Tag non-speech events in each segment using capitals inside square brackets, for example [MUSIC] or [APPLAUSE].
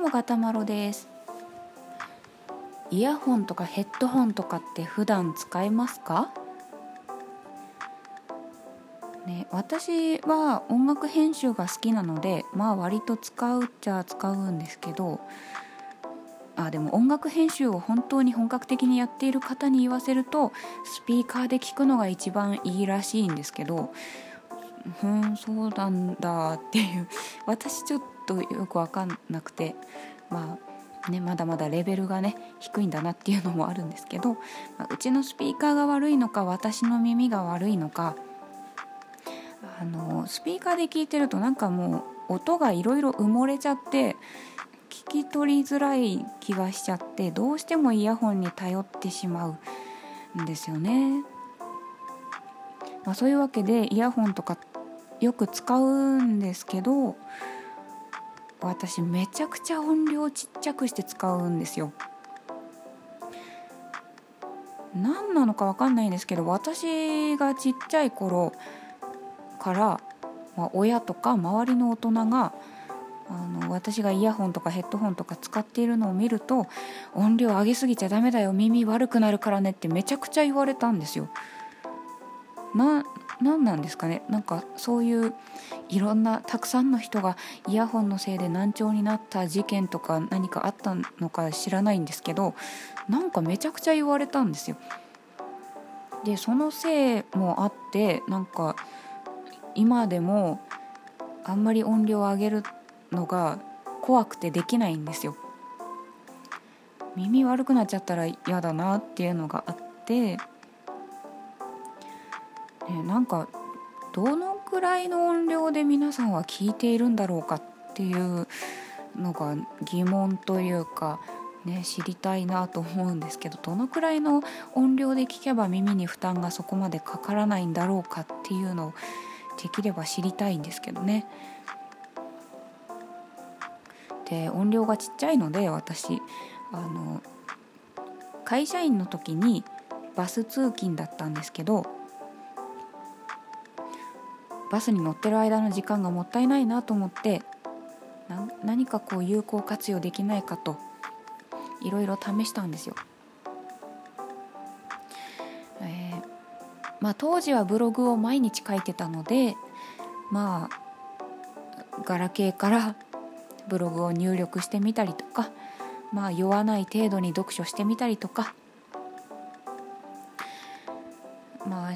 うもガタマロです。イヤホンとかヘッドホンとかって普段使いますか？ね、私は音楽編集が好きなのでまあ割と使うっちゃ使うんですけどあでも音楽編集を本当に本格的にやっている方に言わせるとスピーカーで聞くのが一番いいらしいんですけどうんそうなんだっていう。私ちょっとよく分かんなくてまあねまだまだレベルがね低いんだなっていうのもあるんですけど、ま、うちのスピーカーが悪いのか私の耳が悪いのかあのスピーカーで聞いてるとなんかもう音がいろいろ埋もれちゃって聞き取りづらい気がしちゃってどうしてもイヤホンに頼ってしまうんですよね。まあ、そういうわけでイヤホンとかよく使うんですけど私めちゃくちゃ音量ちっちゃくして使うんですよ。何なのか分かんないんですけど私がちっちゃい頃から、まあ、親とか周りの大人があの私がイヤホンとかヘッドホンとか使っているのを見ると音量上げすぎちゃダメだよ耳悪くなるからねってめちゃくちゃ言われたんですよ。な何なんですかねなんかそういういろんなたくさんの人がイヤホンのせいで難聴になった事件とか何かあったのか知らないんですけどなんかめちゃくちゃ言われたんですよ。でそのせいもあってなんか今でもあんまり音量を上げるのが怖くてできないんですよ耳悪くなっちゃったら嫌だなっていうのがあって、ね、なんかどのくらいの音量で皆さんは聞いているんだろうかっていうのが疑問というか、ね、知りたいなと思うんですけどどのくらいの音量で聞けば耳に負担がそこまでかからないんだろうかっていうのをできれば知りたいんですけどね。で音量がちっちゃいので私あの会社員の時にバス通勤だったんですけどバスに乗ってる間の時間がもったいないなと思って何かこう有効活用できないかといろいろ試したんですよ。えー、まあ、当時はブログを毎日書いてたのでまあガラケーからブログを入力してみたりとかまあ酔わない程度に読書してみたりとか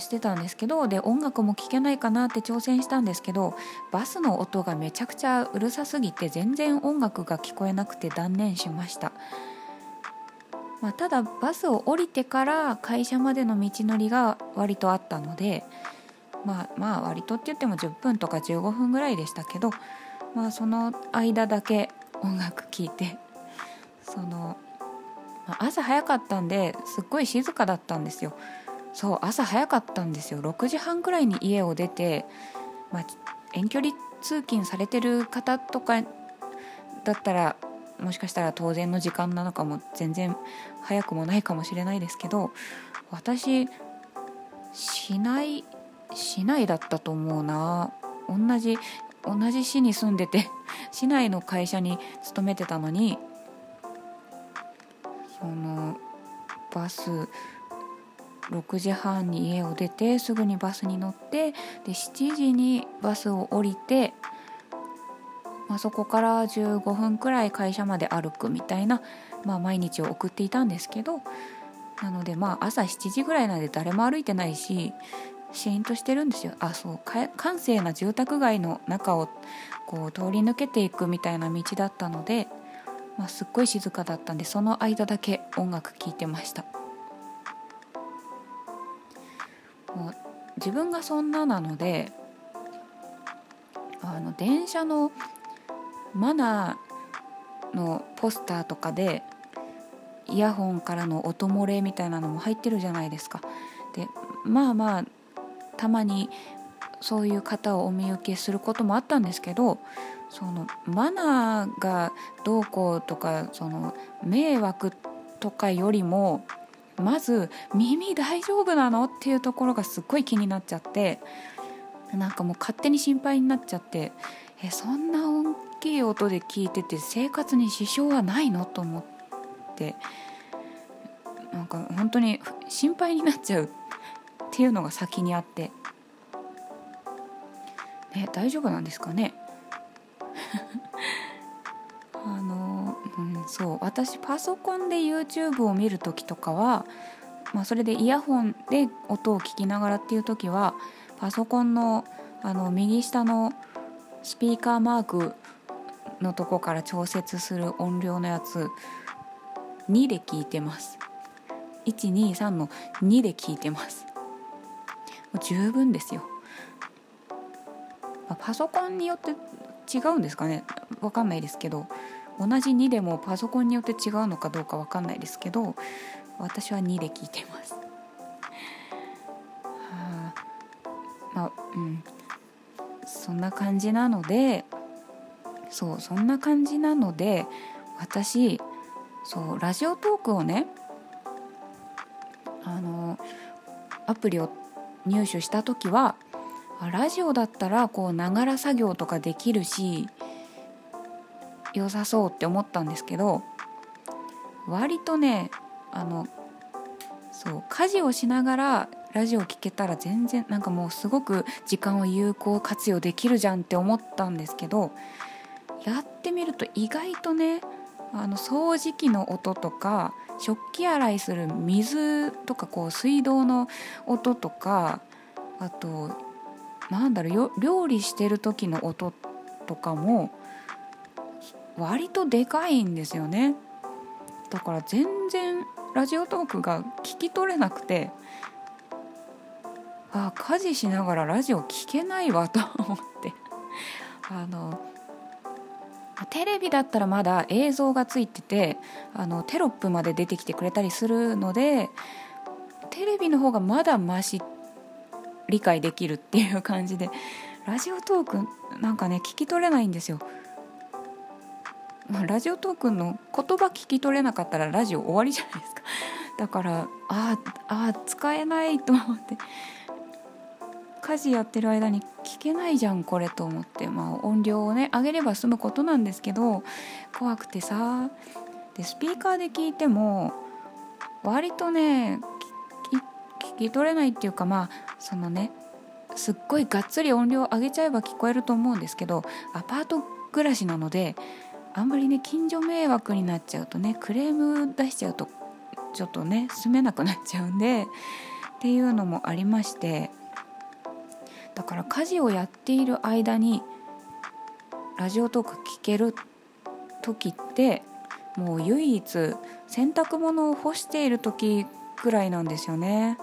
してたんですけどで音楽も聴けないかなって挑戦したんですけどバスの音がめちゃくちゃうるさすぎて全然音楽が聞こえなくて断念しました。まあ、ただバスを降りてから会社までの道のりが割とあったのでまあまあ割とって言っても10分とか15分ぐらいでしたけどまあ、その間だけ音楽聴いてその、ま、朝早かったんですっごい静かだったんですよそう朝早かったんですよ。6時半くらいに家を出て、まあ、遠距離通勤されてる方とかだったらもしかしたら当然の時間なのかも全然早くもないかもしれないですけど私しないしないだったと思うな。同じ同じ市に住んでて [LAUGHS] 市内の会社に勤めてたのにそのバス6時半に家を出てすぐにバスに乗ってで7時にバスを降りて、まあ、そこから15分くらい会社まで歩くみたいな、まあ、毎日を送っていたんですけどなのでまあ朝7時ぐらいなんで誰も歩いてないしシーンとしてるんですよ。あそう閑静な住宅街の中をこう通り抜けていくみたいな道だったので、まあ、すっごい静かだったんでその間だけ音楽聴いてました。もう自分がそんななのであの電車のマナーのポスターとかでイヤホンからの音漏れみたいなのも入ってるじゃないですか。でまあまあたまにそういう方をお見受けすることもあったんですけどそのマナーがどうこうとかその迷惑とかよりもまず耳大丈夫なの？っていうところがすっごい気になっちゃって。なんかもう勝手に心配になっちゃって。えそんな大きい音で聞いてて生活に支障はないの？と思って。なんか本当に心配になっちゃう。っていうのが先にあって、ね、大丈夫なんですかね、そう私パソコンで YouTube を見る時とかは、まあ、それでイヤホンで音を聞きながらっていう時はパソコンのあの右下のスピーカーマークのとこから調節する音量のやつ2で聞いてます。123の2で聞いてます。もう十分ですよ、パソコンによって違うんですかね。分かんないですけど。同じ2でもパソコンによって違うのかどうか分かんないですけど私は2で聞いてます、はあ、まあうん。そんな感じなのでそうそんな感じなので私そうラジオトークをねあのアプリを入手した時はラジオだったらこうながら作業とかできるし良さそうって思ったんですけど割とねあのそう家事をしながらラジオ聴けたら全然なんかもうすごく時間を有効活用できるじゃんって思ったんですけどやってみると意外とねあの掃除機の音とか食器洗いする水とかこう水道の音とかあとなんだろう料理してる時の音とかも割とでかいんですよねだから全然ラジオトークが聞き取れなくてあ家事しながらラジオ聞けないわと思ってあのテレビだったらまだ映像がついててあのテロップまで出てきてくれたりするのでテレビの方がまだマシ理解できるっていう感じでラジオトークなんかね聞き取れないんですよ。まあ、ラジオトークの言葉聞き取れなかったらラジオ終わりじゃないですか。[LAUGHS] だからああ使えないと思って。家事やってる間に聞けないじゃんこれと思って、まあ、音量をね上げれば済むことなんですけど怖くてさでスピーカーで聞いても割とね聞き取れないっていうかまあそのねすっごいがっつり音量上げちゃえば聞こえると思うんですけどアパート暮らしなのであんまりね近所迷惑になっちゃうとねクレーム出しちゃうとちょっとね住めなくなっちゃうんでっていうのもありましてだから家事をやっている間にラジオとか聞ける時ってもう唯一洗濯物を干している時くらいなんですよね。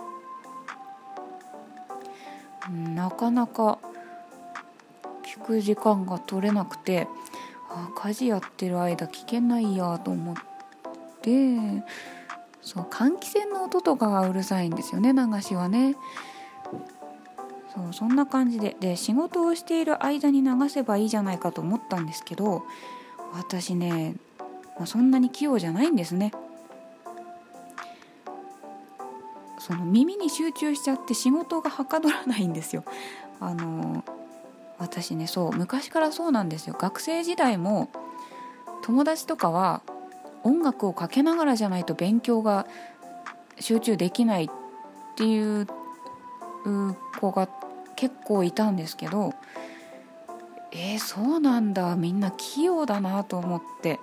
なかなか聞く時間が取れなくてあ家事やってる間聞けないやと思ってそう換気扇の音とかがうるさいんですよね流しはね。そうそんな感じでで仕事をしている間に流せばいいじゃないかと思ったんですけど私ね、まあ、そんなに器用じゃないんですね。その耳に集中しちゃって仕事がはかどらないんですよ。あの私ねそう昔からそうなんですよ。学生時代も友達とかは音楽をかけながらじゃないと勉強が集中できないっていう子が結構いたんですけどえー、そうなんだ。みんな器用だなと思って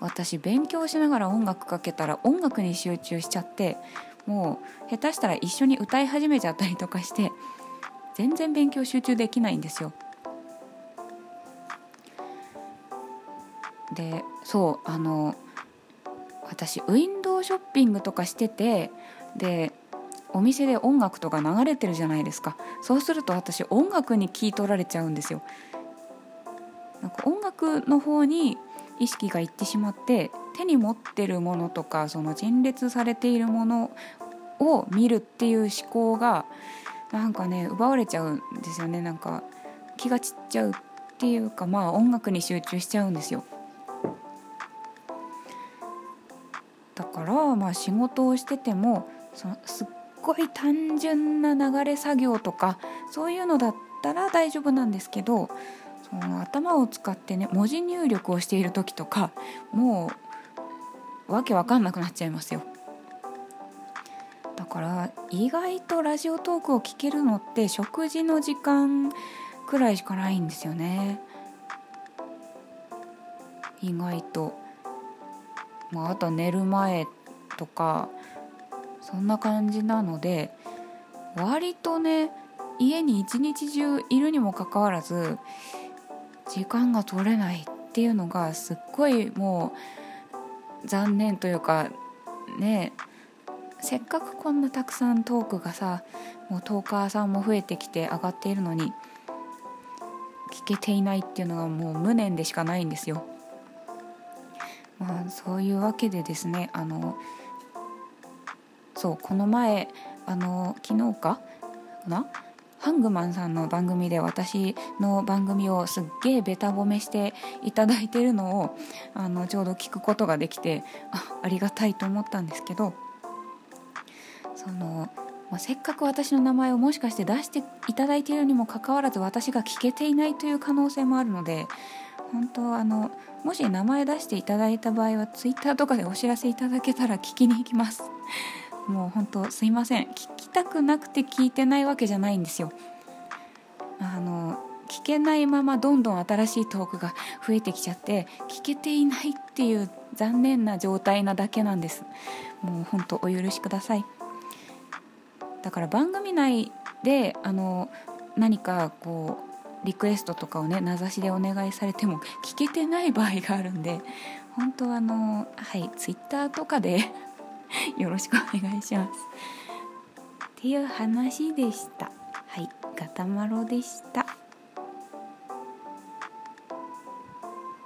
私勉強しながら音楽かけたら音楽に集中しちゃってもう下手したら一緒に歌い始めちゃったりとかして全然勉強集中できないんですよ。でそうあの私ウィンドウショッピングとかしててでお店で音楽とか流れてるじゃないですかそうすると私音楽に聞い取られちゃうんですよなんか音楽の方に意識がいってしまって手に持ってるものとかその陳列されているものを見るっていう思考がなんかね奪われちゃうんですよね。なんか気が散っちゃうっていうかまあ音楽に集中しちゃうんですよ。だからまあ仕事をしててもそのすっごい単純な流れ作業とかそういうのだったら大丈夫なんですけどもう頭を使ってね文字入力をしている時とかもうわけわかんなくなっちゃいますよ。だから意外とラジオトークを聞けるのって食事の時間くらいしかないんですよね。意外と、まあ、あと寝る前とかそんな感じなので割とね家に一日中いるにもかかわらず時間が取れないっていうのがすっごいもう残念というかねえせっかくこんなたくさんトークがさもうトーカーさんも増えてきて上がっているのに聞けていないっていうのがもう無念でしかないんですよ。まあ、そういうわけでですねあのそうこの前あの昨日かな？ハングマンさんの番組で私の番組をすっげえべた褒めしていただいてるのをあのちょうど聞くことができてあありがたいと思ったんですけどその、まあ、せっかく私の名前をもしかして出していただいているにもかかわらず私が聞けていないという可能性もあるので本当あのもし名前出していただいた場合はツイッターとかでお知らせいただけたら聞きに行きます。[LAUGHS] もう本当すいません。聞きたくなくて聞いてないわけじゃないんですよ。あの聞けないままどんどん新しいトークが増えてきちゃって聞けていないっていう残念な状態なだけなんです。もう本当お許しください。だから番組内であの何かこうリクエストとかをね名指しでお願いされても聞けてない場合があるんで [LAUGHS] 本当あのはいツイッターとかで [LAUGHS] よろしくお願いします。っていう話でした。はいガタマロでした。